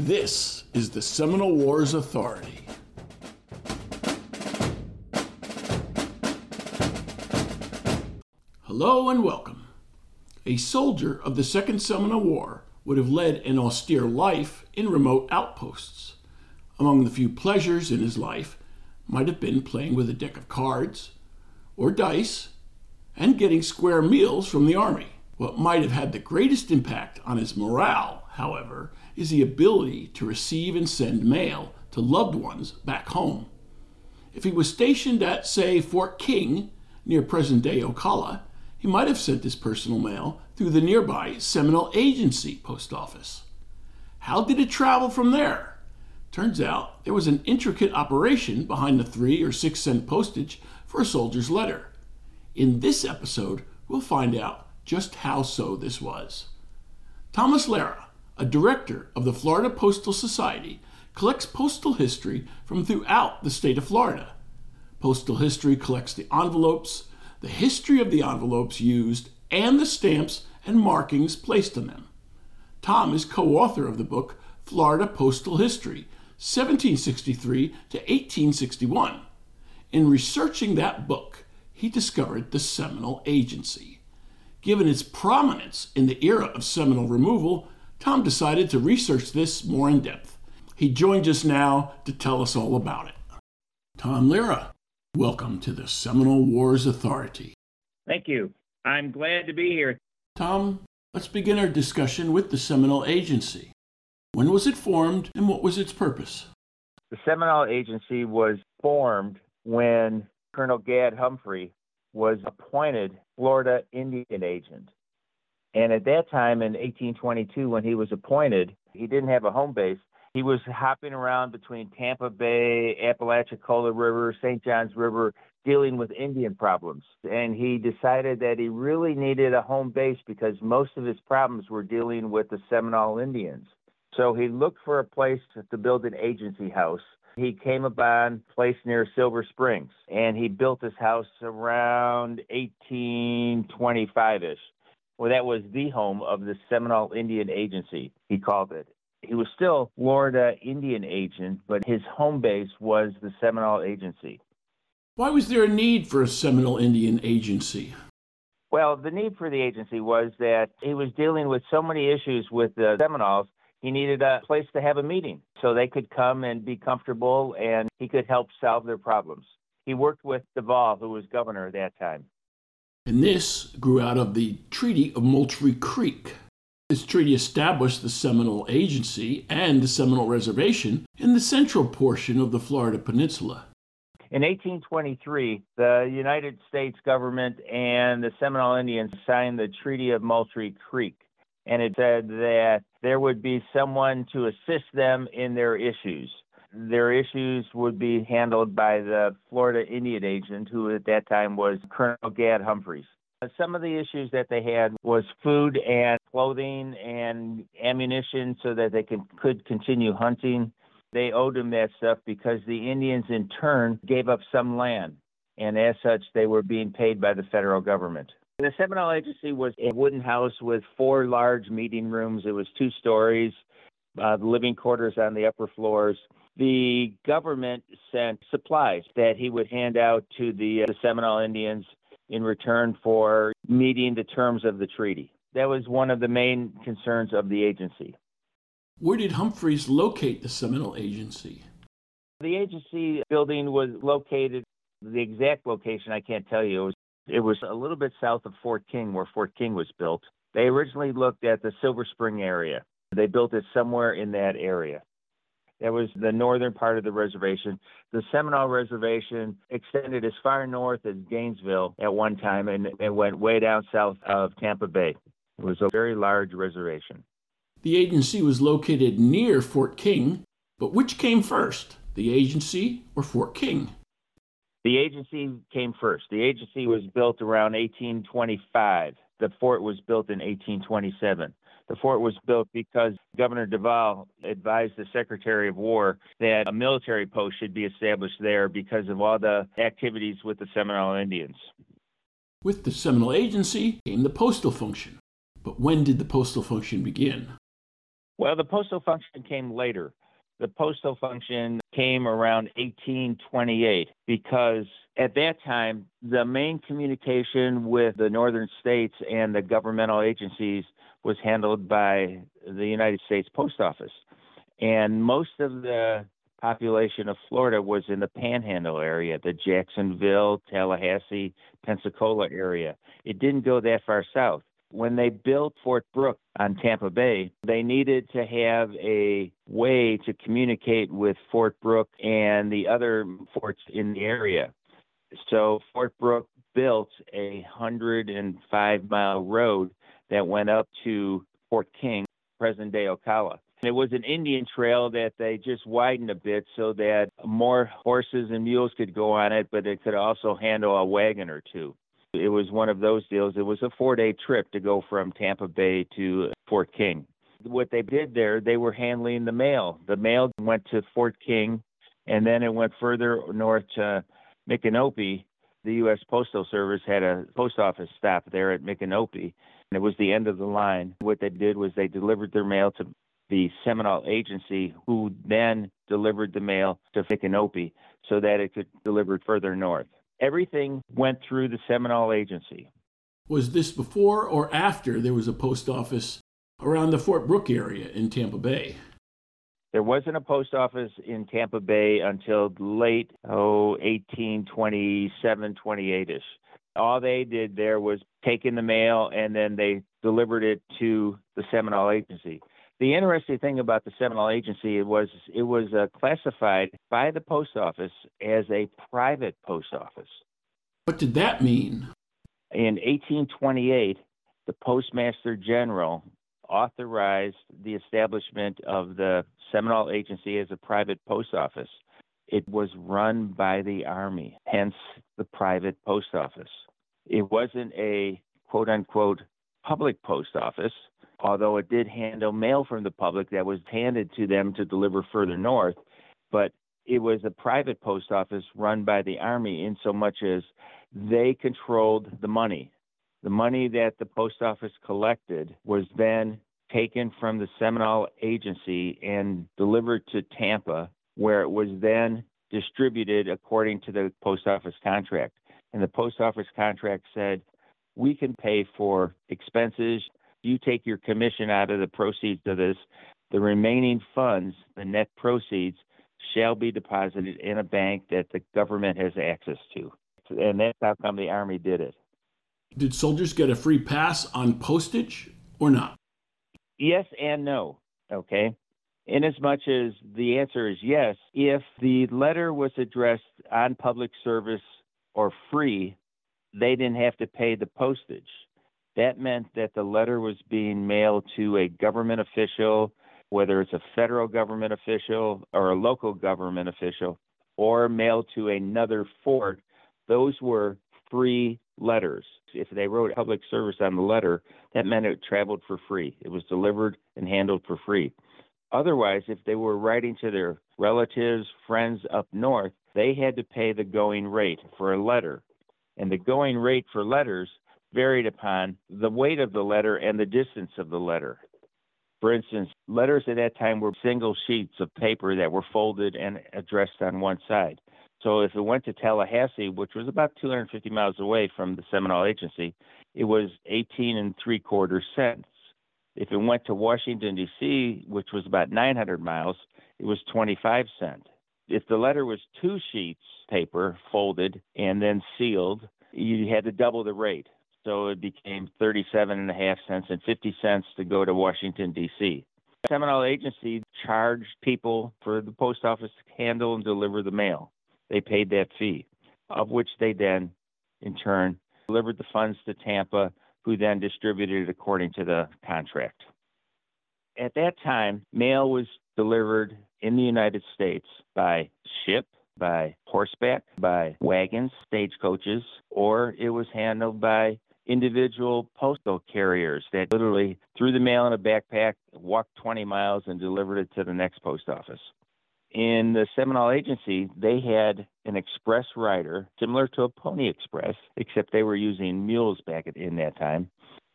This is the Seminole Wars Authority. Hello and welcome. A soldier of the Second Seminole War would have led an austere life in remote outposts. Among the few pleasures in his life might have been playing with a deck of cards or dice and getting square meals from the army. What might have had the greatest impact on his morale, however, is the ability to receive and send mail to loved ones back home. If he was stationed at, say, Fort King, near present day Ocala, he might have sent his personal mail through the nearby Seminole Agency post office. How did it travel from there? Turns out there was an intricate operation behind the three or six cent postage for a soldier's letter. In this episode, we'll find out just how so this was. Thomas Lera, a director of the Florida Postal Society, collects postal history from throughout the state of Florida. Postal history collects the envelopes, the history of the envelopes used, and the stamps and markings placed on them. Tom is co author of the book Florida Postal History 1763 to 1861. In researching that book, he discovered the Seminole Agency. Given its prominence in the era of Seminole removal, Tom decided to research this more in depth. He joins us now to tell us all about it. Tom Lera, welcome to the Seminole Wars Authority. Thank you. I'm glad to be here. Tom, let's begin our discussion with the Seminole Agency. When was it formed and what was its purpose? The Seminole Agency was formed when Colonel Gad Humphrey was appointed Florida Indian agent. And at that time in 1822, when he was appointed, he didn't have a home base. He was hopping around between Tampa Bay, Apalachicola River, St. Johns River, dealing with Indian problems. And he decided that he really needed a home base because most of his problems were dealing with the Seminole Indians. So he looked for a place to build an agency house. He came upon a place near Silver Springs, and he built his house around 1825 ish. Well, that was the home of the Seminole Indian Agency, he called it. He was still Florida Indian agent, but his home base was the Seminole Agency. Why was there a need for a Seminole Indian Agency? Well, the need for the agency was that he was dealing with so many issues with the Seminoles he needed a place to have a meeting so they could come and be comfortable and he could help solve their problems. He worked with Duval, who was governor at that time. And this grew out of the Treaty of Moultrie Creek. This treaty established the Seminole Agency and the Seminole Reservation in the central portion of the Florida Peninsula. In 1823, the United States government and the Seminole Indians signed the Treaty of Moultrie Creek and it said that there would be someone to assist them in their issues. Their issues would be handled by the Florida Indian agent, who at that time was Colonel Gad Humphreys. Some of the issues that they had was food and clothing and ammunition so that they could, could continue hunting. They owed him that stuff because the Indians, in turn, gave up some land. And as such, they were being paid by the federal government. The Seminole Agency was a wooden house with four large meeting rooms. It was two stories, uh, living quarters on the upper floors. The government sent supplies that he would hand out to the, uh, the Seminole Indians in return for meeting the terms of the treaty. That was one of the main concerns of the agency. Where did Humphreys locate the Seminole Agency? The agency building was located, the exact location I can't tell you. It was it was a little bit south of Fort King, where Fort King was built. They originally looked at the Silver Spring area. They built it somewhere in that area. That was the northern part of the reservation. The Seminole Reservation extended as far north as Gainesville at one time and it went way down south of Tampa Bay. It was a very large reservation. The agency was located near Fort King, but which came first, the agency or Fort King? The agency came first. The agency was built around 1825. The fort was built in 1827. The fort was built because Governor Duval advised the Secretary of War that a military post should be established there because of all the activities with the Seminole Indians. With the Seminole Agency came the postal function. But when did the postal function begin? Well, the postal function came later. The postal function came around 1828 because at that time, the main communication with the northern states and the governmental agencies was handled by the United States Post Office. And most of the population of Florida was in the panhandle area, the Jacksonville, Tallahassee, Pensacola area. It didn't go that far south. When they built Fort Brooke on Tampa Bay, they needed to have a way to communicate with Fort Brooke and the other forts in the area. So Fort Brooke built a 105 mile road that went up to Fort King, present day Ocala. It was an Indian trail that they just widened a bit so that more horses and mules could go on it, but it could also handle a wagon or two. It was one of those deals. It was a four day trip to go from Tampa Bay to Fort King. What they did there, they were handling the mail. The mail went to Fort King and then it went further north to Micanopy. The U.S. Postal Service had a post office stop there at Micanopy, it was the end of the line. What they did was they delivered their mail to the Seminole agency, who then delivered the mail to Micanopy so that it could deliver further north. Everything went through the Seminole agency. Was this before or after there was a post office around the Fort Brooke area in Tampa Bay? There wasn't a post office in Tampa Bay until late, oh, 1827, 28 ish. All they did there was take in the mail and then they delivered it to the Seminole agency. The interesting thing about the Seminole Agency was it was uh, classified by the post office as a private post office. What did that mean? In 1828, the Postmaster General authorized the establishment of the Seminole Agency as a private post office. It was run by the Army, hence the private post office. It wasn't a quote unquote public post office although it did handle mail from the public that was handed to them to deliver further north. But it was a private post office run by the Army in so much as they controlled the money. The money that the post office collected was then taken from the Seminole agency and delivered to Tampa, where it was then distributed according to the post office contract. And the post office contract said, we can pay for expenses you take your commission out of the proceeds of this, the remaining funds, the net proceeds, shall be deposited in a bank that the government has access to. And that's how come the Army did it. Did soldiers get a free pass on postage or not? Yes and no. Okay. In as much as the answer is yes, if the letter was addressed on public service or free, they didn't have to pay the postage. That meant that the letter was being mailed to a government official, whether it's a federal government official or a local government official, or mailed to another fort. Those were free letters. If they wrote public service on the letter, that meant it traveled for free. It was delivered and handled for free. Otherwise, if they were writing to their relatives, friends up north, they had to pay the going rate for a letter. And the going rate for letters varied upon the weight of the letter and the distance of the letter. For instance, letters at that time were single sheets of paper that were folded and addressed on one side. So if it went to Tallahassee, which was about 250 miles away from the Seminole Agency, it was 18 and three quarter cents. If it went to Washington, D.C., which was about 900 miles, it was 25 cents. If the letter was two sheets paper folded and then sealed, you had to double the rate so it became 37 and a half cents and 50 cents to go to Washington D.C. Seminole Agency charged people for the post office to handle and deliver the mail. They paid that fee, of which they then, in turn, delivered the funds to Tampa, who then distributed it according to the contract. At that time, mail was delivered in the United States by ship, by horseback, by wagons, stagecoaches, or it was handled by individual postal carriers that literally threw the mail in a backpack, walked 20 miles, and delivered it to the next post office. In the Seminole Agency, they had an express rider similar to a Pony Express, except they were using mules back in that time.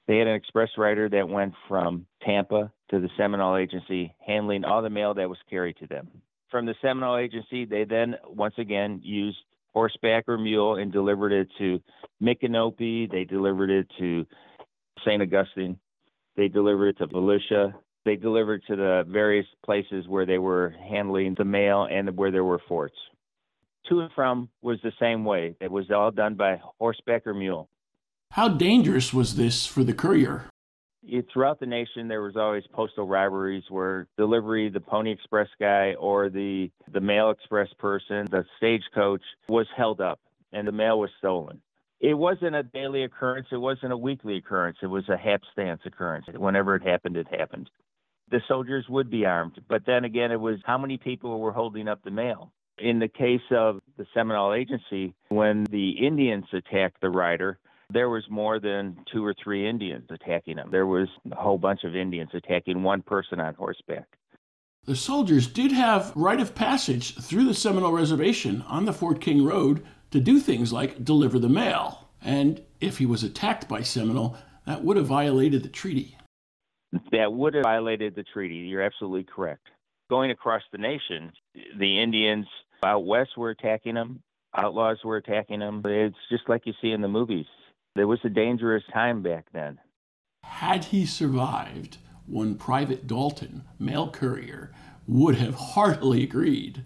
They had an express rider that went from Tampa to the Seminole Agency, handling all the mail that was carried to them. From the Seminole Agency, they then once again used horseback or mule and delivered it to Micanopy. They delivered it to St. Augustine. They delivered it to Volusia. They delivered to the various places where they were handling the mail and where there were forts. To and from was the same way. It was all done by horseback or mule. How dangerous was this for the courier? Throughout the nation, there was always postal rivalries where delivery, the Pony Express guy or the the mail express person, the stagecoach was held up and the mail was stolen. It wasn't a daily occurrence. It wasn't a weekly occurrence. It was a hapstance occurrence. Whenever it happened, it happened. The soldiers would be armed, but then again, it was how many people were holding up the mail. In the case of the Seminole Agency, when the Indians attacked the rider, there was more than two or three Indians attacking him. There was a whole bunch of Indians attacking one person on horseback. The soldiers did have right of passage through the Seminole Reservation on the Fort King Road to do things like deliver the mail. And if he was attacked by Seminole, that would have violated the treaty. That would have violated the treaty. You're absolutely correct. Going across the nation, the Indians out west were attacking them, outlaws were attacking them. It's just like you see in the movies. It was a dangerous time back then. Had he survived, one Private Dalton, mail courier, would have heartily agreed.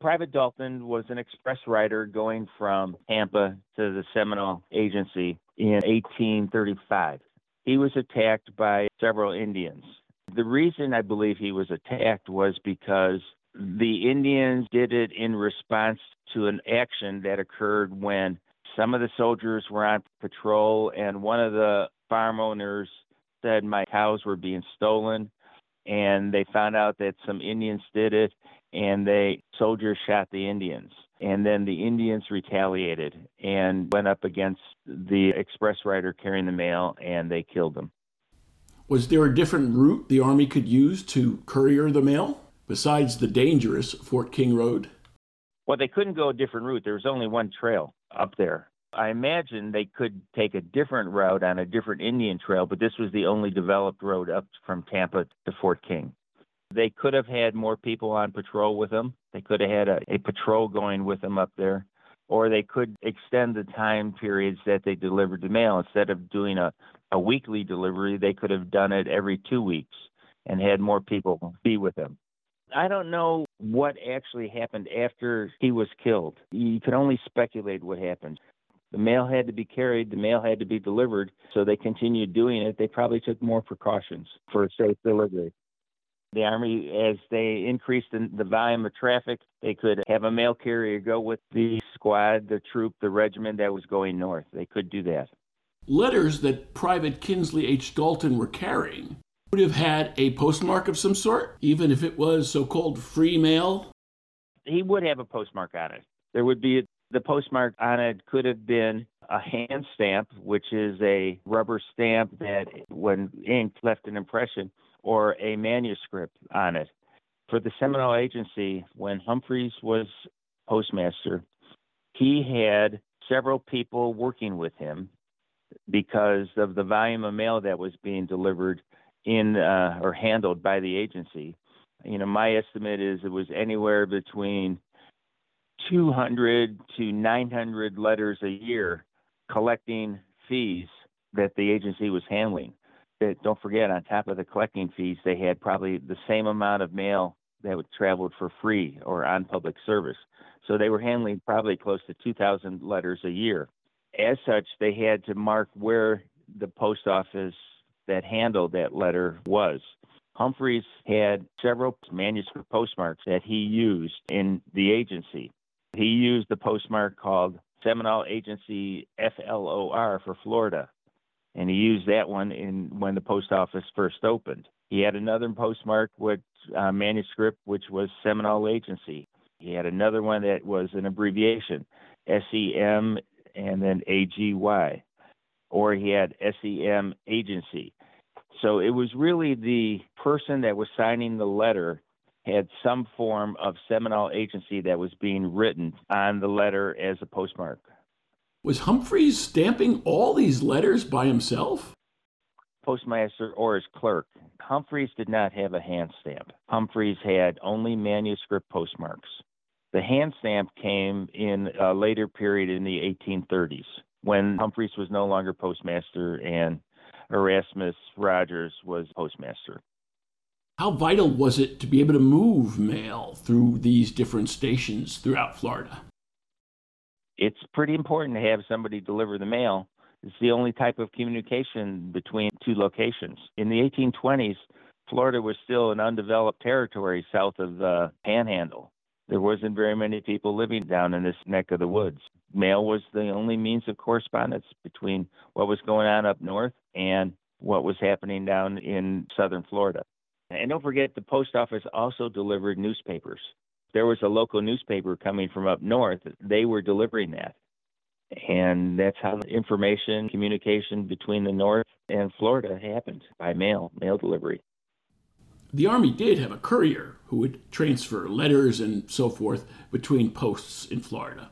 Private Dalton was an express rider going from Tampa to the Seminole Agency in 1835. He was attacked by several Indians. The reason I believe he was attacked was because the Indians did it in response to an action that occurred when some of the soldiers were on patrol, and one of the farm owners said my cows were being stolen, and they found out that some Indians did it, and the soldiers shot the Indians. And then the Indians retaliated and went up against the express rider carrying the mail, and they killed them. Was there a different route the Army could use to courier the mail besides the dangerous Fort King Road? Well, they couldn't go a different route. There was only one trail up there. I imagine they could take a different route on a different Indian trail, but this was the only developed road up from Tampa to Fort King. They could have had more people on patrol with them. They could have had a, a patrol going with them up there, or they could extend the time periods that they delivered the mail. Instead of doing a, a weekly delivery, they could have done it every two weeks and had more people be with them. I don't know what actually happened after he was killed. You can only speculate what happened. The mail had to be carried, the mail had to be delivered, so they continued doing it. They probably took more precautions for safe delivery. The Army, as they increased in the volume of traffic, they could have a mail carrier go with the squad, the troop, the regiment that was going north. They could do that. Letters that Private Kinsley H. Dalton were carrying would have had a postmark of some sort, even if it was so called free mail? He would have a postmark on it. There would be the postmark on it could have been a hand stamp, which is a rubber stamp that, when ink left an impression, or a manuscript on it. For the Seminole Agency, when Humphreys was postmaster, he had several people working with him because of the volume of mail that was being delivered in uh, or handled by the agency. You know, my estimate is it was anywhere between 200 to 900 letters a year collecting fees that the agency was handling. That don't forget, on top of the collecting fees, they had probably the same amount of mail that would traveled for free or on public service. So they were handling probably close to 2,000 letters a year. As such, they had to mark where the post office that handled that letter was. Humphreys had several manuscript postmarks that he used in the agency. He used the postmark called Seminole Agency FLOR for Florida, and he used that one in when the post office first opened. He had another postmark with uh, manuscript which was Seminole Agency. He had another one that was an abbreviation, SEM and then AGY or he had SEM agency. So it was really the person that was signing the letter had some form of Seminole agency that was being written on the letter as a postmark. Was Humphreys stamping all these letters by himself? postmaster or his clerk. Humphreys did not have a hand stamp. Humphreys had only manuscript postmarks. The hand stamp came in a later period in the 1830s when Humphreys was no longer postmaster and Erastus Rogers was postmaster. How vital was it to be able to move mail through these different stations throughout Florida? It's pretty important to have somebody deliver the mail. It's the only type of communication between two locations. In the 1820s, Florida was still an undeveloped territory south of the Panhandle. There wasn't very many people living down in this neck of the woods. Mail was the only means of correspondence between what was going on up north and what was happening down in southern Florida. And don't forget, the post office also delivered newspapers. There was a local newspaper coming from up north, they were delivering that. And that's how information communication between the North and Florida happened by mail, mail delivery. The Army did have a courier who would transfer letters and so forth between posts in Florida.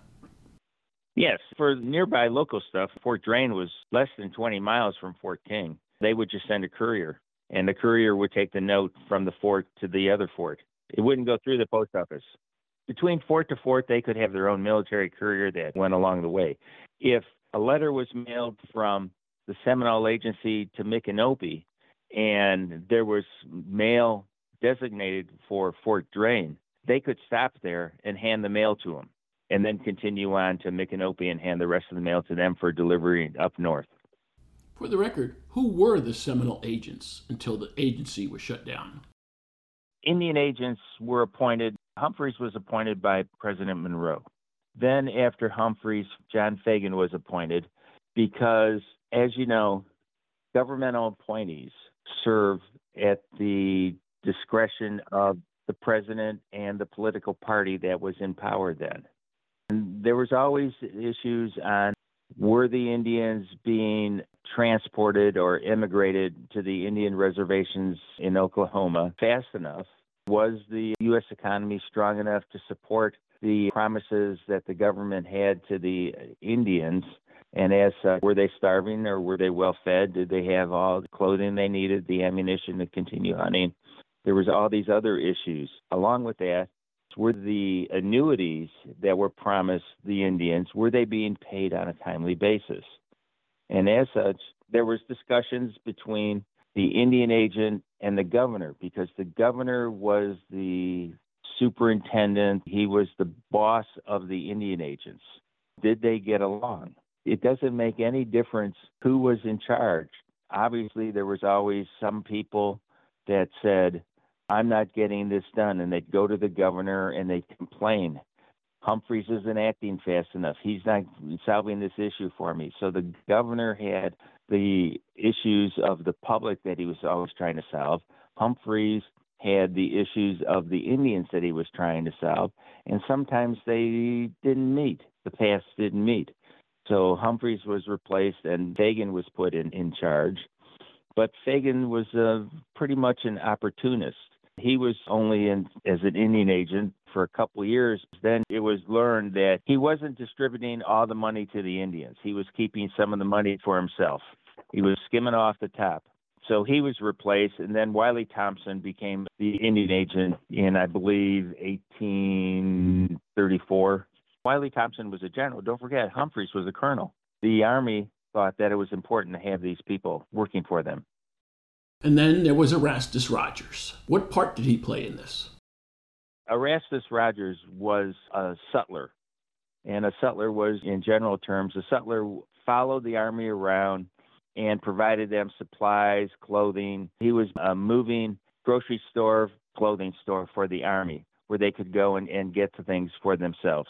Yes, for nearby local stuff, Fort Drane was less than 20 miles from Fort King. They would just send a courier and the courier would take the note from the fort to the other fort. It wouldn't go through the post office. Between fort to fort, they could have their own military courier that went along the way. If a letter was mailed from the Seminole Agency to Micanopy and there was mail designated for Fort Drane, they could stop there and hand the mail to them and then continue on to Micanopy and hand the rest of the mail to them for delivery up north. For the record, who were the Seminole agents until the agency was shut down? Indian agents were appointed. Humphreys was appointed by President Monroe. Then, after Humphreys, John Fagan was appointed because, as you know, governmental appointees serve at the discretion of the president and the political party that was in power then. There was always issues on were the Indians being transported or immigrated to the Indian reservations in Oklahoma fast enough? Was the U.S. economy strong enough to support the promises that the government had to the Indians? And as uh, were they starving or were they well fed? Did they have all the clothing they needed, the ammunition to continue hunting? There was all these other issues. Along with that, were the annuities that were promised the Indians, were they being paid on a timely basis? And as such, there was discussions between the Indian agent and the governor because the governor was the superintendent, he was the boss of the Indian agents. Did they get along? It doesn't make any difference who was in charge. Obviously, there was always some people that said, I'm not getting this done. And they'd go to the governor and they'd complain. Humphreys isn't acting fast enough. He's not solving this issue for me. So the governor had the issues of the public that he was always trying to solve. Humphreys had the issues of the Indians that he was trying to solve. And sometimes they didn't meet. The paths didn't meet. So Humphreys was replaced and Fagan was put in, in charge. But Fagan was uh, pretty much an opportunist. He was only in as an Indian agent for a couple of years. Then it was learned that he wasn't distributing all the money to the Indians. He was keeping some of the money for himself. He was skimming off the top. So he was replaced, and then Wiley Thompson became the Indian agent in, I believe, 1834. Wiley Thompson was a general. Don't forget, Humphreys was a colonel. The Army thought that it was important to have these people working for them. And then there was Erastus Rogers. What part did he play in this? Erastus Rogers was a sutler. And a sutler was, in general terms, a sutler followed the army around and provided them supplies, clothing. He was a moving grocery store, clothing store for the army where they could go and, and get the things for themselves.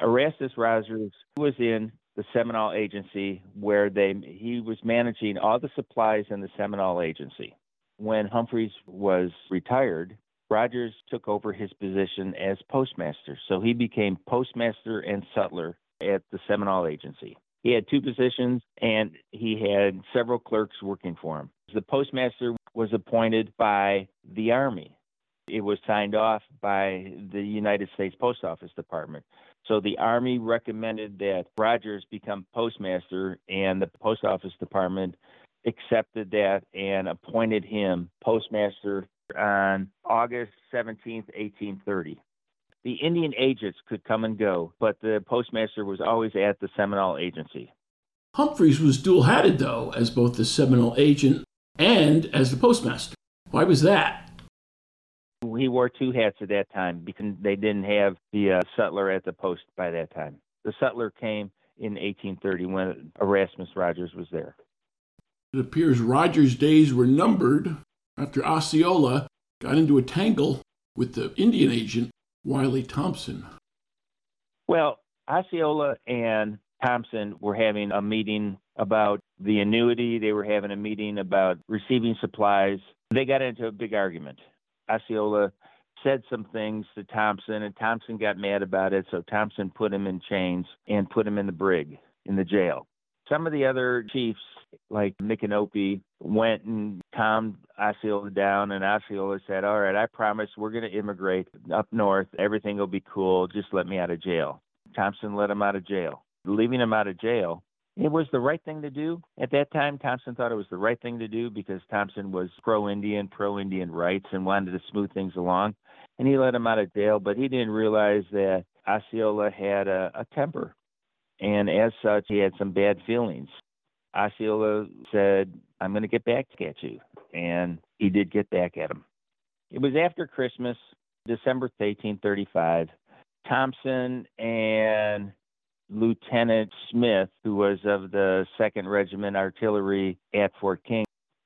Erastus Rogers was in the Seminole Agency, where they he was managing all the supplies in the Seminole Agency. When Humphreys was retired, Rogers took over his position as postmaster. So he became postmaster and sutler at the Seminole Agency. He had two positions and he had several clerks working for him. The postmaster was appointed by the Army. It was signed off by the United States Post Office Department. So the Army recommended that Rogers become postmaster, and the Post Office Department accepted that and appointed him postmaster on August 17, 1830. The Indian agents could come and go, but the postmaster was always at the Seminole agency. Humphreys was dual hatted, though, as both the Seminole agent and as the postmaster. Why was that? He wore two hats at that time because they didn't have the uh, sutler at the post by that time. The sutler came in 1830 when Erastus Rogers was there. It appears Rogers' days were numbered after Osceola got into a tangle with the Indian agent, Wiley Thompson. Well, Osceola and Thompson were having a meeting about the annuity. They were having a meeting about receiving supplies. They got into a big argument. Osceola said some things to Thompson, and Thompson got mad about it. So Thompson put him in chains and put him in the brig, in the jail. Some of the other chiefs, like Micanopy, went and calmed Osceola down, and Osceola said, All right, I promise we're going to immigrate up north. Everything will be cool. Just let me out of jail. Thompson let him out of jail. Leaving him out of jail, it was the right thing to do. At that time, Thompson thought it was the right thing to do because Thompson was pro Indian, pro Indian rights, and wanted to smooth things along. And he let him out of jail, but he didn't realize that Osceola had a, a temper. And as such, he had some bad feelings. Osceola said, I'm going to get back at you. And he did get back at him. It was after Christmas, December 1835. Thompson and Lieutenant Smith, who was of the 2nd Regiment Artillery at Fort King,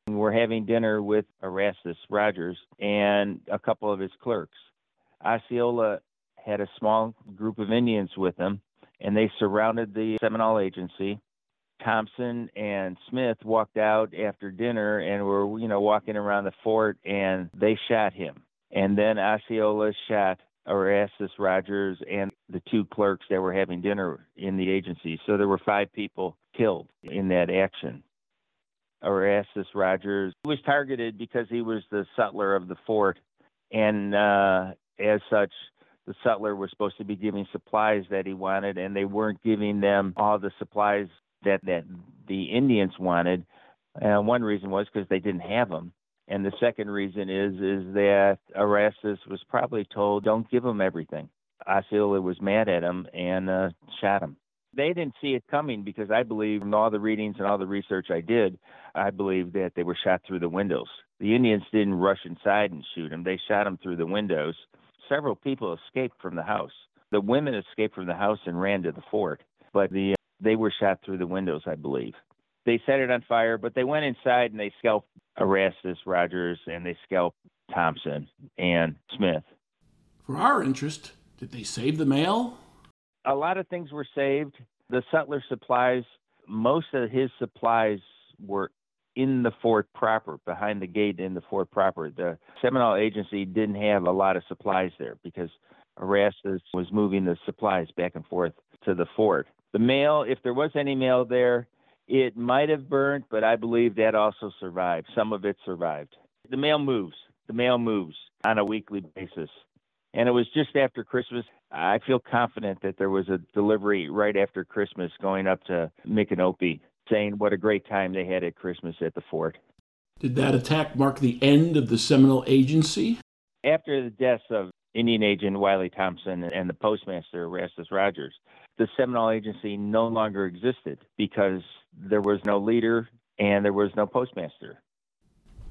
were having dinner with Erastus Rogers and a couple of his clerks. Osceola had a small group of Indians with him, and they surrounded the Seminole agency. Thompson and Smith walked out after dinner and were, you know, walking around the fort, and they shot him. And then Osceola shot Erastus Rogers and the two clerks that were having dinner in the agency. So there were five people killed in that action. Erastus Rogers was targeted because he was the sutler of the fort, and uh, as such, the sutler was supposed to be giving supplies that he wanted, and they weren't giving them all the supplies that that the Indians wanted. And one reason was because they didn't have them. And the second reason is is that Erastus was probably told, "Don't give him everything." Osceola was mad at him and uh, shot him. They didn't see it coming because I believe in all the readings and all the research I did, I believe that they were shot through the windows. The Indians didn't rush inside and shoot them; they shot them through the windows. Several people escaped from the house. The women escaped from the house and ran to the fort, but the they were shot through the windows, I believe. They set it on fire, but they went inside and they scalped Erastus Rogers and they scalped Thompson and Smith. For our interest, did they save the mail? A lot of things were saved. The sutler supplies, most of his supplies were in the fort proper, behind the gate in the fort proper. The Seminole Agency didn't have a lot of supplies there because Erastus was moving the supplies back and forth to the fort. The mail, if there was any mail there, it might have burned, but I believe that also survived. Some of it survived. The mail moves. The mail moves on a weekly basis. And it was just after Christmas. I feel confident that there was a delivery right after Christmas going up to Micanopy saying what a great time they had at Christmas at the fort. Did that attack mark the end of the Seminole Agency? After the deaths of Indian agent Wiley Thompson and the postmaster Erastus Rogers, the Seminole Agency no longer existed because there was no leader and there was no postmaster.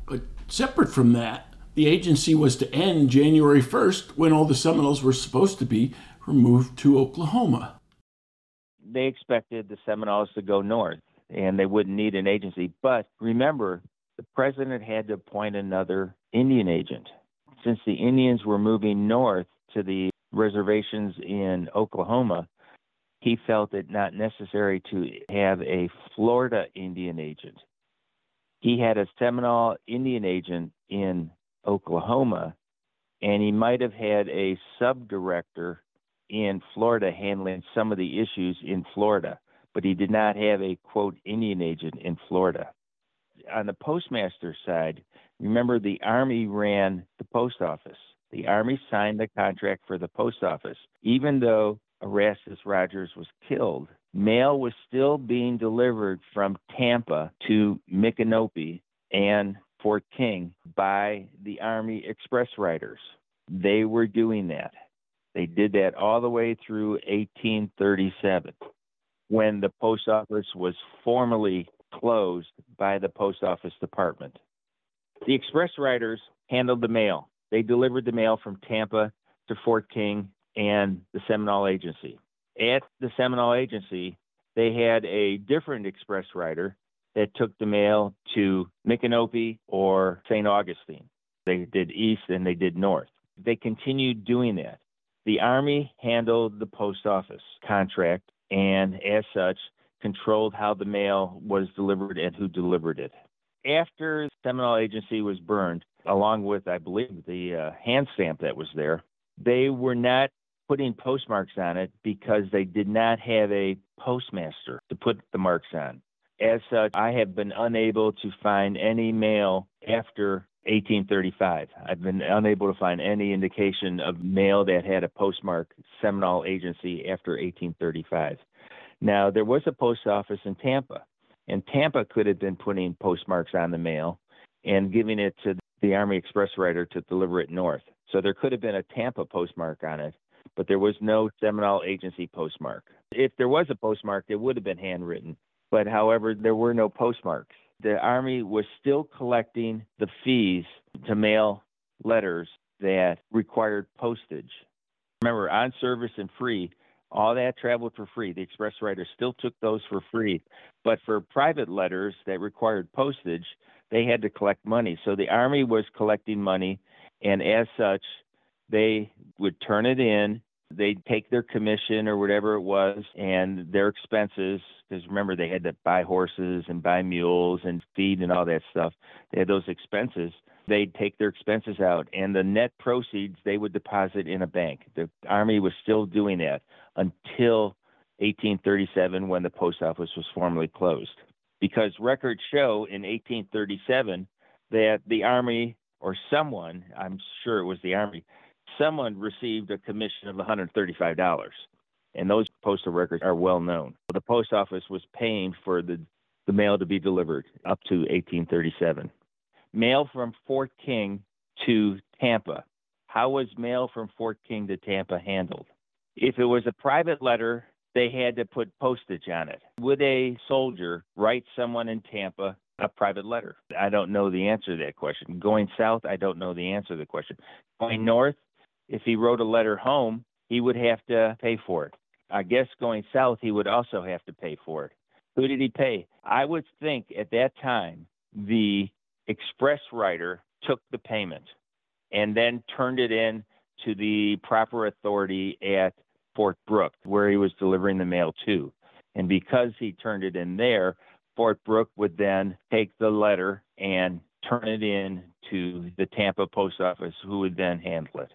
But separate from that, the agency was to end January 1st when all the Seminoles were supposed to be removed to Oklahoma. They expected the Seminoles to go north and they wouldn't need an agency. But remember, the president had to appoint another Indian agent. Since the Indians were moving north to the reservations in Oklahoma, he felt it not necessary to have a Florida Indian agent. He had a Seminole Indian agent in Oklahoma, and he might have had a subdirector in Florida handling some of the issues in Florida, but he did not have a quote Indian agent in Florida. On the postmaster side, remember the Army ran the post office. The Army signed the contract for the post office, even though Erastus Rogers was killed, mail was still being delivered from Tampa to Micanopy and Fort King by the Army Express Riders. They were doing that. They did that all the way through 1837 when the post office was formally closed by the post office department. The express riders handled the mail. They delivered the mail from Tampa to Fort King and the Seminole Agency. At the Seminole Agency, they had a different express rider that took the mail to Micanopy or St. Augustine. They did east and they did north. They continued doing that. The Army handled the post office contract and, as such, controlled how the mail was delivered and who delivered it. After Seminole Agency was burned, along with, I believe, the uh, hand stamp that was there, they were not putting postmarks on it because they did not have a postmaster to put the marks on. As such, I have been unable to find any mail after 1835. I've been unable to find any indication of mail that had a postmark Seminole Agency after 1835. Now, there was a post office in Tampa, and Tampa could have been putting postmarks on the mail and giving it to the Army Express Rider to deliver it north. So there could have been a Tampa postmark on it, but there was no Seminole Agency postmark. If there was a postmark, it would have been handwritten. But however, there were no postmarks. The Army was still collecting the fees to mail letters that required postage. Remember, on service and free, all that traveled for free. The express writers still took those for free. But for private letters that required postage, they had to collect money. So the Army was collecting money, and as such, they would turn it in. They'd take their commission or whatever it was and their expenses, because remember, they had to buy horses and buy mules and feed and all that stuff. They had those expenses. They'd take their expenses out, and the net proceeds they would deposit in a bank. The Army was still doing that until 1837 when the post office was formally closed. Because records show in 1837 that the Army or someone, I'm sure it was the Army, someone received a commission of $135. And those postal records are well known. The post office was paying for the, the mail to be delivered up to 1837. Mail from Fort King to Tampa. How was mail from Fort King to Tampa handled? If it was a private letter, they had to put postage on it. Would a soldier write someone in Tampa a private letter? I don't know the answer to that question. Going south, I don't know the answer to the question. Going north, if he wrote a letter home, he would have to pay for it. I guess going south, he would also have to pay for it. Who did he pay? I would think at that time the express writer took the payment and then turned it in to the proper authority at Fort Brooke, where he was delivering the mail to. And because he turned it in there, Fort Brooke would then take the letter and turn it in to the Tampa post office, who would then handle it.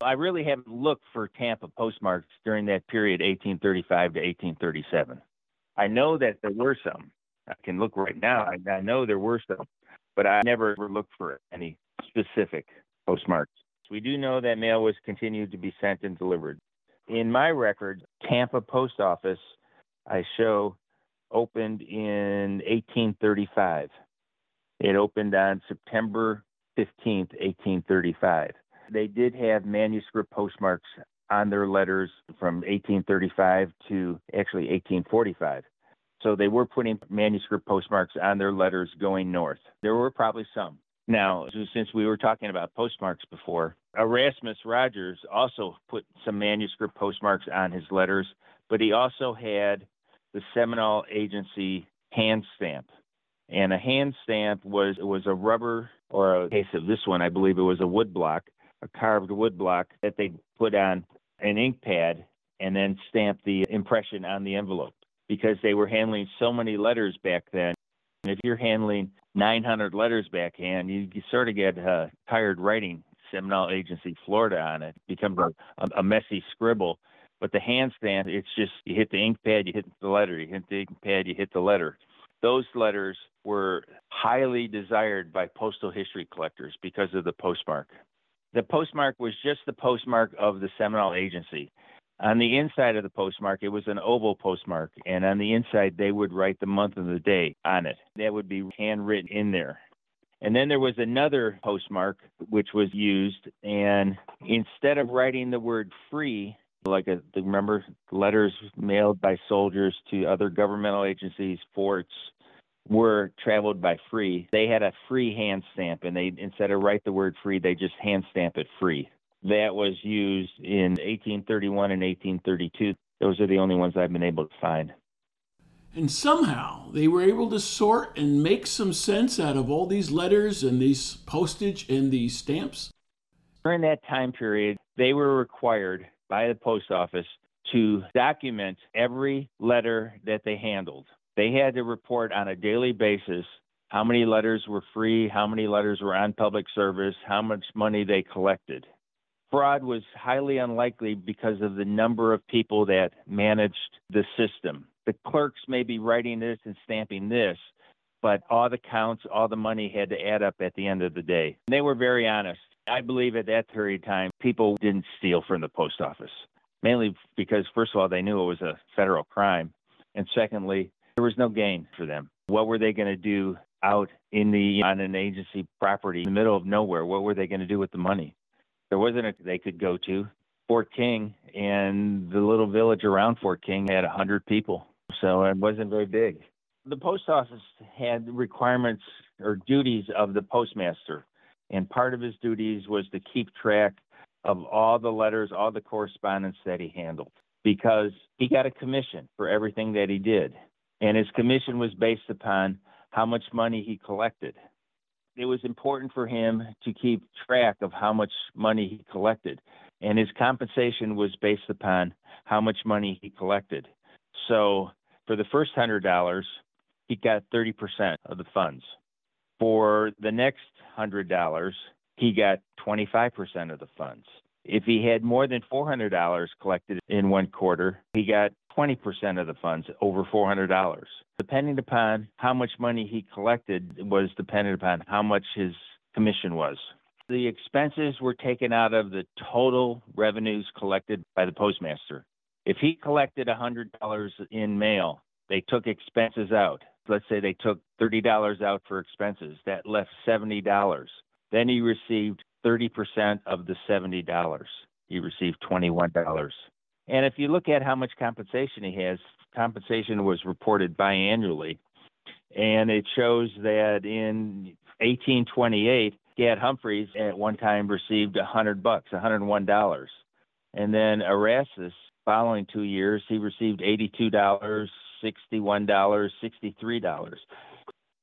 I really haven't looked for Tampa postmarks during that period, 1835 to 1837. I know that there were some. I can look right now. I, I know there were some, but I never ever looked for any specific postmarks. We do know that mail was continued to be sent and delivered. In my record, Tampa Post Office, I show opened in 1835. It opened on September 15th, 1835. They did have manuscript postmarks on their letters from 1835 to actually 1845. So they were putting manuscript postmarks on their letters going north. There were probably some. Now, since we were talking about postmarks before, Erastus Rogers also put some manuscript postmarks on his letters, but he also had the Seminole Agency hand stamp. And a hand stamp was was a rubber, or a case of this one, I believe it was a wood block a carved wood block that they put on an ink pad and then stamp the impression on the envelope because they were handling so many letters back then. And if you're handling 900 letters backhand, you, you sort of get uh, tired writing Seminole Agency, Florida on it. it becomes a, a messy scribble. But the hand stamp, it's just you hit the ink pad, you hit the letter, you hit the ink pad, you hit the letter. Those letters were highly desired by postal history collectors because of the postmark. The postmark was just the postmark of the Seminole Agency. On the inside of the postmark, it was an oval postmark, and on the inside, they would write the month and the day on it. That would be handwritten in there. And then there was another postmark which was used, and instead of writing the word free, like a, remember letters mailed by soldiers to other governmental agencies, forts, were traveled by free. They had a free hand stamp, and they instead of write the word free, they just hand stamp it free. That was used in 1831 and 1832. Those are the only ones I've been able to find. And somehow they were able to sort and make some sense out of all these letters and these postage and these stamps. During that time period, they were required by the post office to document every letter that they handled. They had to report on a daily basis how many letters were free, how many letters were on public service, how much money they collected. Fraud was highly unlikely because of the number of people that managed the system. The clerks may be writing this and stamping this, but all the counts, all the money had to add up at the end of the day. They were very honest. I believe at that period of time, people didn't steal from the post office, mainly because, first of all, they knew it was a federal crime. And secondly, there was no gain for them. What were they going to do out in the on an agency property in the middle of nowhere? What were they going to do with the money? There wasn't a they could go to. Fort King and the little village around Fort King had a hundred people, so it wasn't very big. The post office had requirements or duties of the postmaster. And part of his duties was to keep track of all the letters, all the correspondence that he handled, because he got a commission for everything that he did. And his commission was based upon how much money he collected. It was important for him to keep track of how much money he collected. And his compensation was based upon how much money he collected. So for the first $100, he got 30% of the funds. For the next $100, he got 25% of the funds. If he had more than $400 collected in one quarter, he got 20% of the funds, over $400. Depending upon how much money he collected was dependent upon how much his commission was. The expenses were taken out of the total revenues collected by the postmaster. If he collected $100 in mail, they took expenses out let's say they took $30 out for expenses, that left $70. Then he received 30% of the $70. He received $21. And if you look at how much compensation he has, compensation was reported biannually. And it shows that in 1828, Gad Humphreys at one time received 100 bucks, $101. And then Erastus, following two years, he received $82, $61, $63.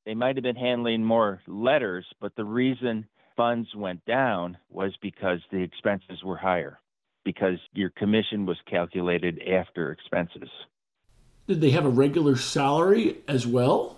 They might have been handling more letters, but the reason funds went down was because the expenses were higher, because your commission was calculated after expenses. Did they have a regular salary as well?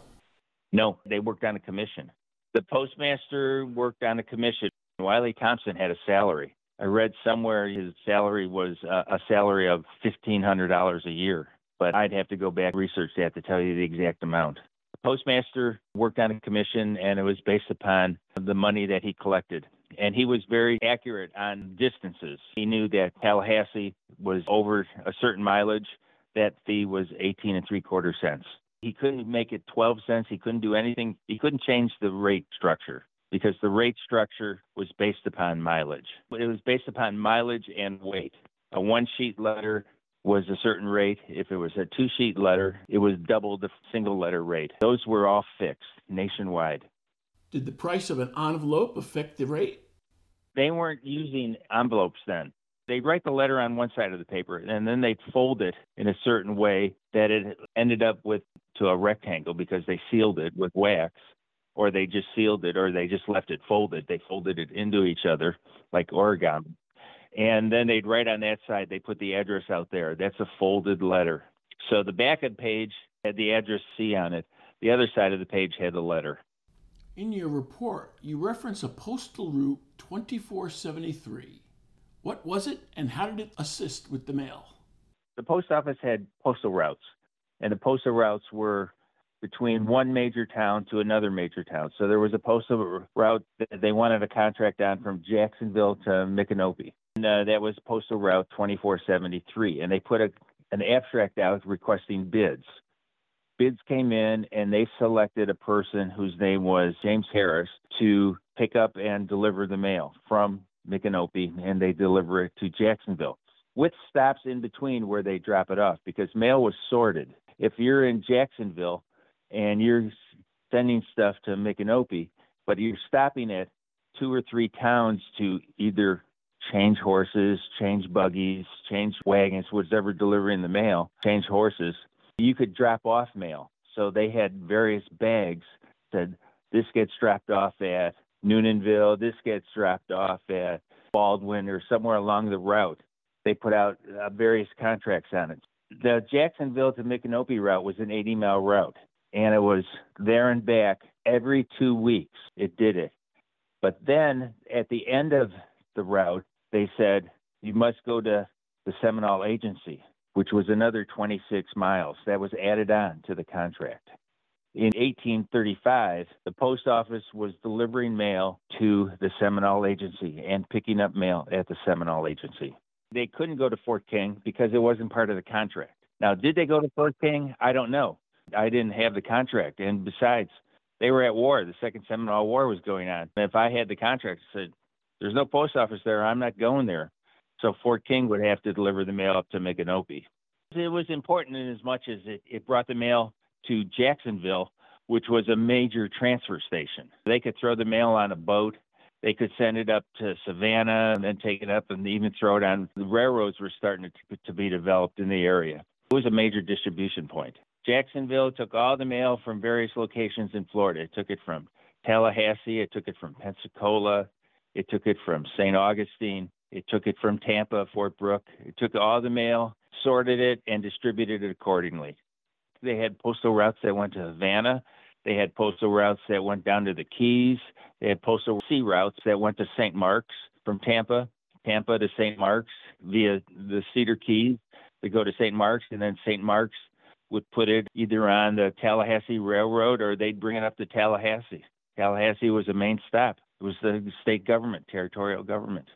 No, they worked on a commission. The postmaster worked on a commission. Wiley Thompson had a salary. I read somewhere his salary was uh, a salary of $1,500 a year but I'd have to go back and research that to tell you the exact amount. The postmaster worked on a commission and it was based upon the money that he collected. And he was very accurate on distances. He knew that Tallahassee was over a certain mileage. That fee was 18 and three quarter cents. He couldn't make it 12 cents. He couldn't do anything. He couldn't change the rate structure because the rate structure was based upon mileage. It was based upon mileage and weight. A one sheet letter was a certain rate. If it was a two sheet letter, it was double the single letter rate. Those were all fixed nationwide. Did the price of an envelope affect the rate? They weren't using envelopes then. They'd write the letter on one side of the paper and then they'd fold it in a certain way that it ended up with to a rectangle because they sealed it with wax or they just sealed it or they just left it folded. They folded it into each other like origami and then they'd write on that side, they put the address out there. That's a folded letter. So the back of the page had the address C on it. The other side of the page had the letter. In your report, you reference a postal route 2473. What was it and how did it assist with the mail? The post office had postal routes, and the postal routes were between one major town to another major town. So there was a postal route that they wanted a contract on from Jacksonville to Micanopy And, uh, that was Postal Route 2473. And they put a, an abstract out requesting bids. Bids came in and they selected a person whose name was James Harris to pick up and deliver the mail from Micanopy and they deliver it to Jacksonville with stops in between where they drop it off because mail was sorted. If you're in Jacksonville and you're sending stuff to Micanopy, but you're stopping at two or three towns to either change horses, change buggies, change wagons, whatever delivering the mail, change horses, you could drop off mail. So they had various bags said this gets dropped off at Newnansville, this gets dropped off at Baldwin or somewhere along the route. They put out uh, various contracts on it. The Jacksonville to Micanopy route was an 80 mile route, and it was there and back every two weeks. It did it. But then at the end of the route, they said, you must go to the Seminole Agency, which was another 26 miles. That was added on to the contract. In 1835, the post office was delivering mail to the Seminole Agency and picking up mail at the Seminole Agency. They couldn't go to Fort King because it wasn't part of the contract. Now, did they go to Fort King? I don't know. I didn't have the contract. And besides, they were at war. The Second Seminole War was going on. If I had the contract, I said, there's no post office there. I'm not going there. So Fort King would have to deliver the mail up to Micanopy. It was important in as much as it, it brought the mail to Jacksonville, which was a major transfer station. They could throw the mail on a boat. They could send it up to Savannah and then take it up and even throw it on. The railroads were starting to, to be developed in the area. It was a major distribution point. Jacksonville took all the mail from various locations in Florida. It took it from Tallahassee, it took it from Pensacola, it took it from St. Augustine, it took it from Tampa, Fort Brooke. It took all the mail, sorted it, and distributed it accordingly. They had postal routes that went to Havana. They had postal routes that went down to the Keys. They had postal sea routes that went to St. Mark's from Tampa, Tampa to St. Mark's via the Cedar Keys. They go to St. Mark's, and then St. Mark's would put it either on the Tallahassee Railroad or they'd bring it up to Tallahassee. Tallahassee was a main stop. It was the state government, territorial government.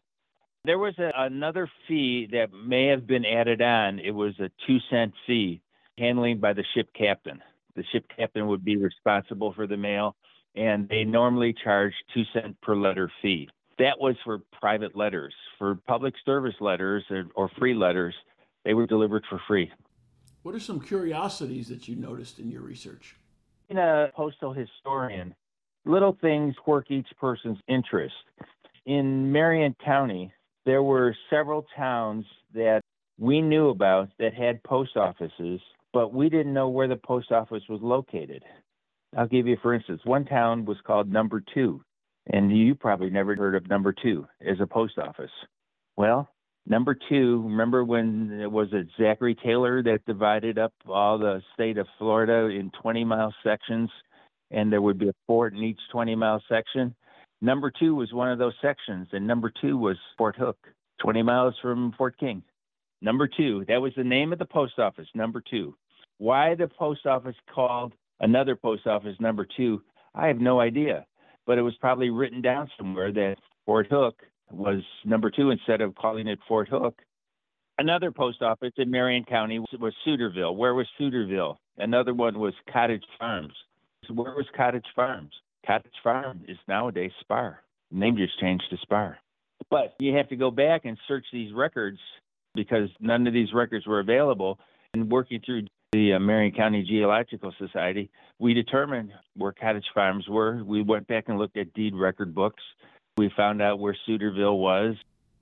There was a, another fee that may have been added on. It was a two cent fee handling by the ship captain. The ship captain would be responsible for the mail, and they normally charge two cent per letter fee. That was for private letters. For public service letters or, or free letters, they were delivered for free. What are some curiosities that you noticed in your research? Being a postal historian, little things quirk each person's interest. In Marion County, there were several towns that we knew about that had post offices, but we didn't know where the post office was located. I'll give you, for instance, one town was called Number Two, and you probably never heard of Number Two as a post office. Well, Number two, remember when it was it Zachary Taylor that divided up all the state of Florida in 20 mile sections, and there would be a fort in each 20 mile section? Number two was one of those sections, and number two was Fort Hook, 20 miles from Fort King. Number two, that was the name of the post office, number two. Why the post office called another post office number two, I have no idea. But it was probably written down somewhere that Fort Hook was number two instead of calling it Fort Hook. Another post office in Marion County was Suterville. Where was Suterville? Another one was Cottage Farms. Where was Cottage Farms? Cottage Farm is nowadays Sparr. The name just changed to Sparr. But you have to go back and search these records because none of these records were available. And working through the uh, Marion County Genealogical Society, we determined where cottage farms were. We went back and looked at deed record books. We found out where Suterville was.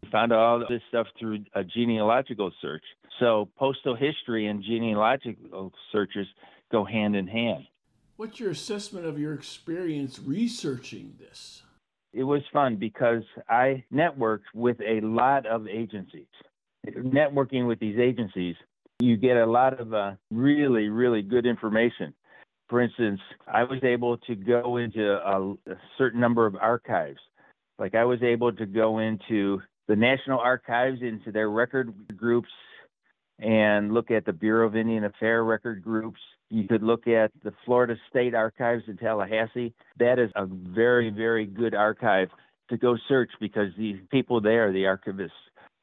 We found all this stuff through a genealogical search. So postal history and genealogical searches go hand in hand. What's your assessment of your experience researching this? It was fun because I networked with a lot of agencies. Networking with these agencies, you get a lot of uh, really, really good information. For instance, I was able to go into a, a certain number of archives like I was able to go into the National Archives, into their record groups, and look at the Bureau of Indian Affairs record groups. You could look at the Florida State Archives in Tallahassee. That is a very, very good archive to go search because the people there, the archivists,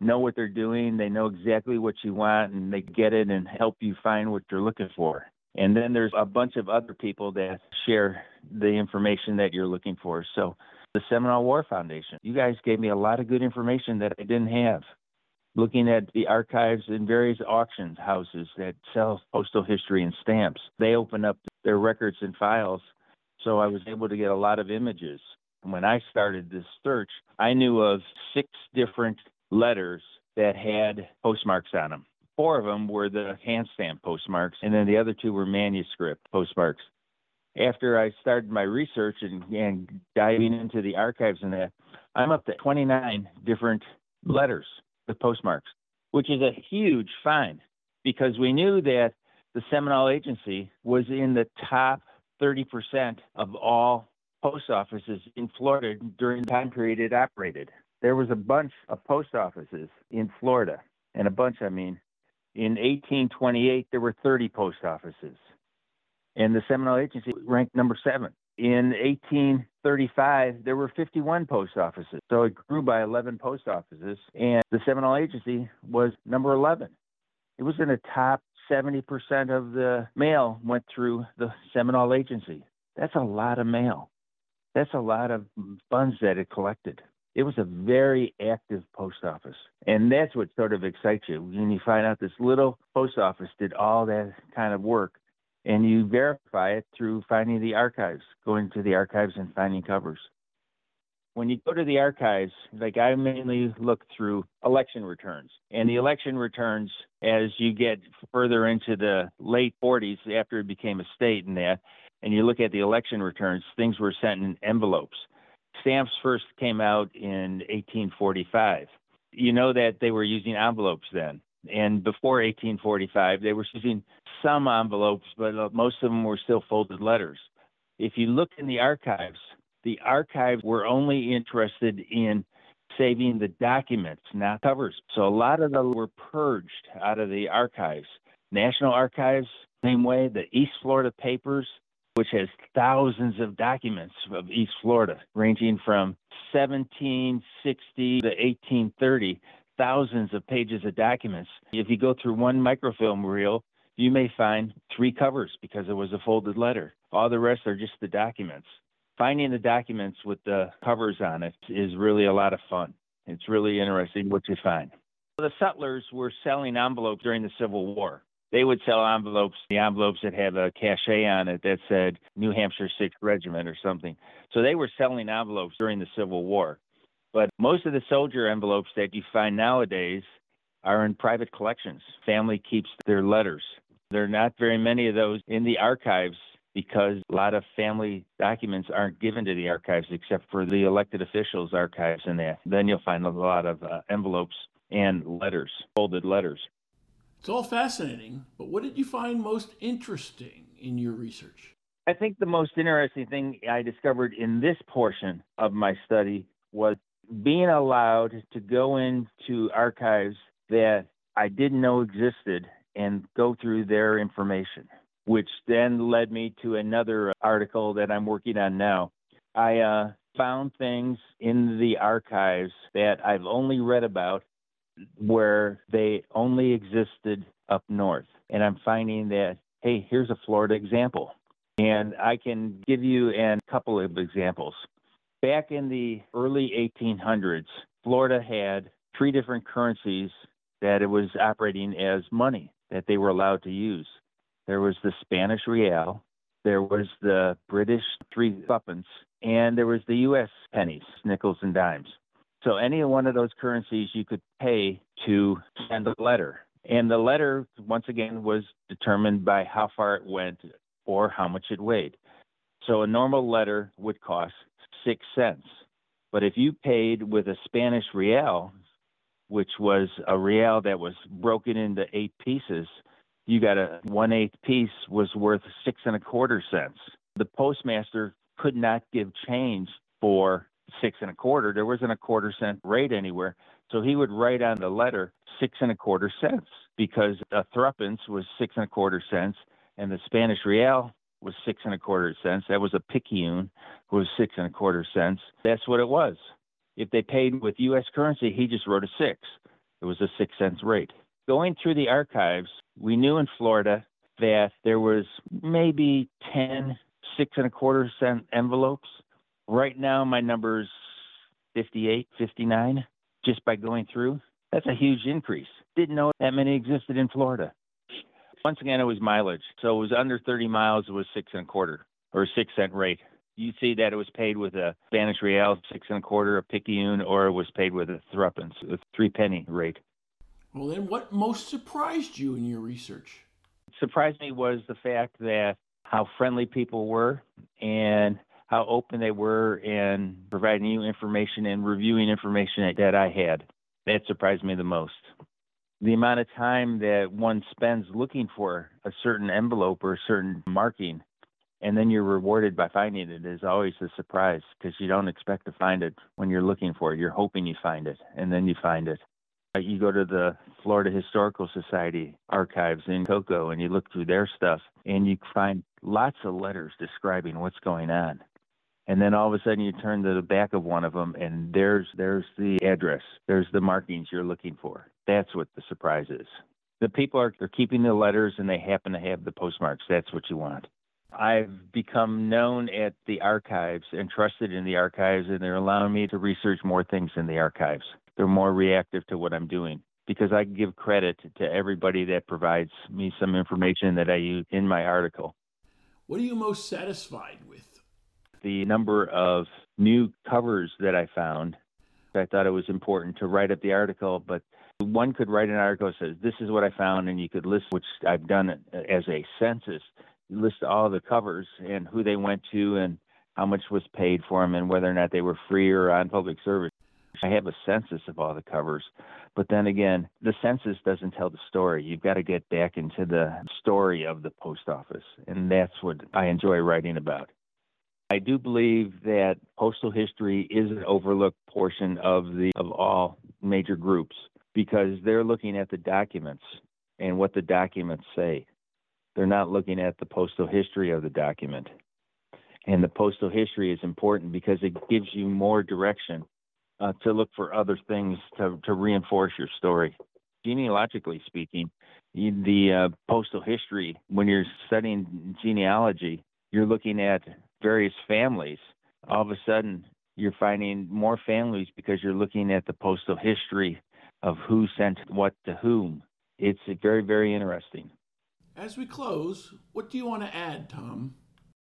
know what they're doing. They know exactly what you want and they get it and help you find what you're looking for. And then there's a bunch of other people that share the information that you're looking for. So the Seminole War Foundation, you guys gave me a lot of good information that I didn't have. Looking at the archives in various auction houses that sell postal history and stamps, they open up their records and files. So I was able to get a lot of images. When I started this search, I knew of six different letters that had postmarks on them. Four of them were the hand stamp postmarks, and then the other two were manuscript postmarks. After I started my research and, and diving into the archives and that, I'm up to 29 different letters with postmarks, which is a huge find because we knew that the Seminole Agency was in the top 30% of all post offices in Florida during the time period it operated there was a bunch of post offices in Florida, and a bunch, I mean, in 1828, there were 30 post offices, and the Seminole Agency ranked number seven. In 1835, there were 51 post offices, so it grew by 11 post offices, and the Seminole Agency was number 11. It was in the top 70% of the mail went through the Seminole Agency. That's a lot of mail. That's a lot of funds that it collected it was a very active post office. And that's what sort of excites you when you find out this little post office did all that kind of work. And you verify it through finding the archives, going to the archives and finding covers. When you go to the archives, like I mainly look through election returns. And the election returns, as you get further into the late 40s, after it became a state and that, and you look at the election returns, things were sent in envelopes stamps first came out in 1845. You know that they were using envelopes then. And before 1845, they were using some envelopes, but uh, most of them were still folded letters. If you look in the archives, the archives were only interested in saving the documents, not covers. So a lot of them were purged out of the archives. National Archives, same way. The East Florida papers, which has thousands of documents of East Florida, ranging from 1760 to 1830, thousands of pages of documents. If you go through one microfilm reel, you may find three covers because it was a folded letter. All the rest are just the documents. Finding the documents with the covers on it is really a lot of fun. It's really interesting what you find. The Sutlers were selling envelopes during the Civil War they would sell envelopes, the envelopes that have a cachet on it that said New Hampshire 6th Regiment or something. So they were selling envelopes during the Civil War. But most of the soldier envelopes that you find nowadays are in private collections. Family keeps their letters. There are not very many of those in the archives because a lot of family documents aren't given to the archives except for the elected officials' archives and that. Then you'll find a lot of uh, envelopes and letters, folded letters. It's all fascinating, but what did you find most interesting in your research? I think the most interesting thing I discovered in this portion of my study was being allowed to go into archives that I didn't know existed and go through their information, which then led me to another article that I'm working on now. I uh, found things in the archives that I've only read about where they only existed up north. And I'm finding that, hey, here's a Florida example. And I can give you a couple of examples. Back in the early 1800s, Florida had three different currencies that it was operating as money that they were allowed to use. There was the Spanish real, there was the British three tuppence, and there was the U.S. pennies, nickels, and dimes. So any one of those currencies you could pay to send a letter. And the letter, once again, was determined by how far it went or how much it weighed. So a normal letter would cost six cents. But if you paid with a Spanish real, which was a real that was broken into eight pieces, you got a one eighth piece was worth six and a quarter cents. The postmaster could not give change for six and a quarter. There wasn't a quarter cent rate anywhere. So he would write on the letter six and a quarter cents because a threepence was six and a quarter cents and the Spanish real was six and a quarter cents. That was a picayune was six and a quarter cents. That's what it was. If they paid with U.S. currency, he just wrote a six. it was a six cents rate. Going through the archives, we knew in Florida that there was maybe 10 six and a quarter cent envelopes. Right now, my number's 58, 59, just by going through. That's a huge increase. Didn't know that many existed in Florida. Once again, it was mileage. So it was under 30 miles, it was six and a quarter or a six cent rate. You see that it was paid with a Spanish real, six and a quarter, a picayune, or it was paid with a threepence, a three penny rate. Well, then, what most surprised you in your research? surprised me was the fact that how friendly people were and how open they were in providing you information and reviewing information that I had. That surprised me the most. The amount of time that one spends looking for a certain envelope or a certain marking, and then you're rewarded by finding it is always a surprise because you don't expect to find it when you're looking for it. You're hoping you find it, and then you find it. Uh, you go to the Florida Historical Society archives in Cocoa and you look through their stuff and you find lots of letters describing what's going on. And then all of a sudden you turn to the back of one of them and there's there's the address. There's the markings you're looking for. That's what the surprise is. The people are, they're keeping the letters and they happen to have the postmarks. That's what you want. I've become known at the archives and trusted in the archives, and they're allowing me to research more things in the archives they're more reactive to what I'm doing because I give credit to everybody that provides me some information that I use in my article. What are you most satisfied with? The number of new covers that I found. I thought it was important to write up the article, but one could write an article that says, This is what I found, and you could list, which I've done as a census, list all the covers and who they went to and how much was paid for them and whether or not they were free or on public service. I have a census of all the covers. But then again, the census doesn't tell the story. You've got to get back into the story of the post office. And that's what I enjoy writing about. I do believe that postal history is an overlooked portion of the of all major groups because they're looking at the documents and what the documents say. They're not looking at the postal history of the document. And the postal history is important because it gives you more direction uh, to look for other things to, to reinforce your story. Genealogically speaking, the uh, postal history, when you're studying genealogy, you're looking at various families. All of a sudden, you're finding more families because you're looking at the postal history of who sent what to whom. It's very, very interesting. As we close, what do you want to add, Tom?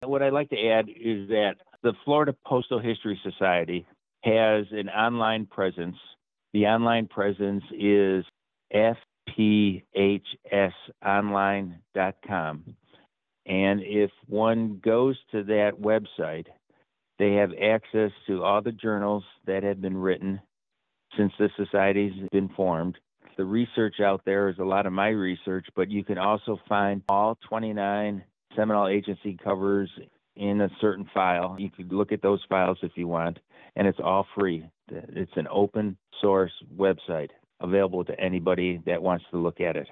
What I'd like to add is that the Florida Postal History Society has an online presence. The online presence is fphsonline.com. And if one goes to that website, they have access to all the journals that have been written since the society's been formed. The research out there is a lot of my research, but you can also find all 29 Seminole Agency covers in a certain file. You could look at those files if you want, and it's all free. It's an open source website available to anybody that wants to look at it.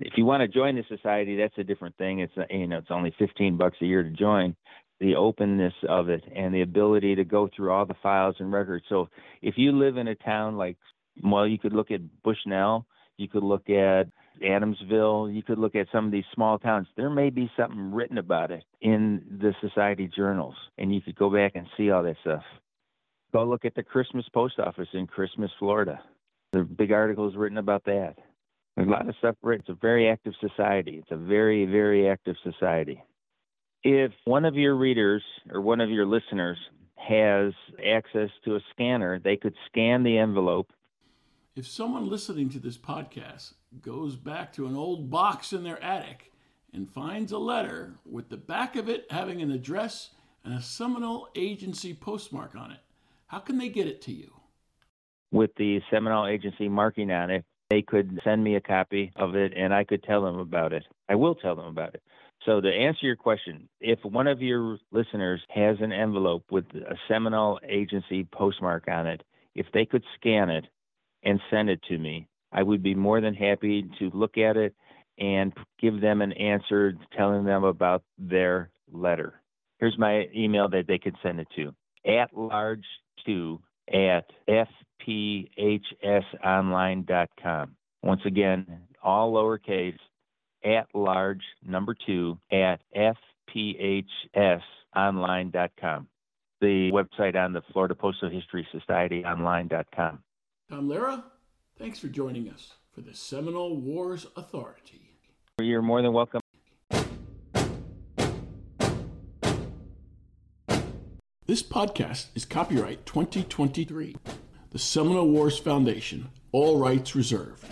If you want to join the society, that's a different thing. It's you know it's only 15 bucks a year to join. The openness of it and the ability to go through all the files and records. So if you live in a town like well, you could look at Bushnell, you could look at Adamsville, you could look at some of these small towns. There may be something written about it in the society journals, and you could go back and see all that stuff. Go look at the Christmas post office in Christmas, Florida. There are big articles written about that. There's a lot of stuff. It's a very active society. It's a very, very active society. If one of your readers or one of your listeners has access to a scanner, they could scan the envelope if someone listening to this podcast goes back to an old box in their attic and finds a letter with the back of it having an address and a Seminole agency postmark on it, how can they get it to you? With the Seminole agency marking on it, they could send me a copy of it and I could tell them about it. I will tell them about it. So, to answer your question, if one of your listeners has an envelope with a Seminole agency postmark on it, if they could scan it and send it to me. I would be more than happy to look at it and give them an answer telling them about their letter. Here's my email that they could send it to at large 2 at fphsonline.com. Once again, all lowercase, at large, number two, at fphsonline.com. The website on the Florida Postal History Society online.com. Tom Lera, thanks for joining us for the Seminole Wars Authority. You're more than welcome. This podcast is copyright 2023. The Seminole Wars Foundation, all rights reserved.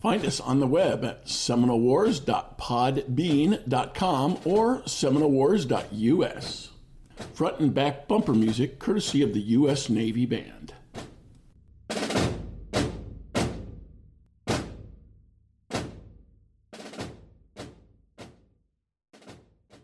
Find us on the web at seminolewars.podbean.com or seminolewars.us. Front and back bumper music courtesy of the U.S. Navy Band.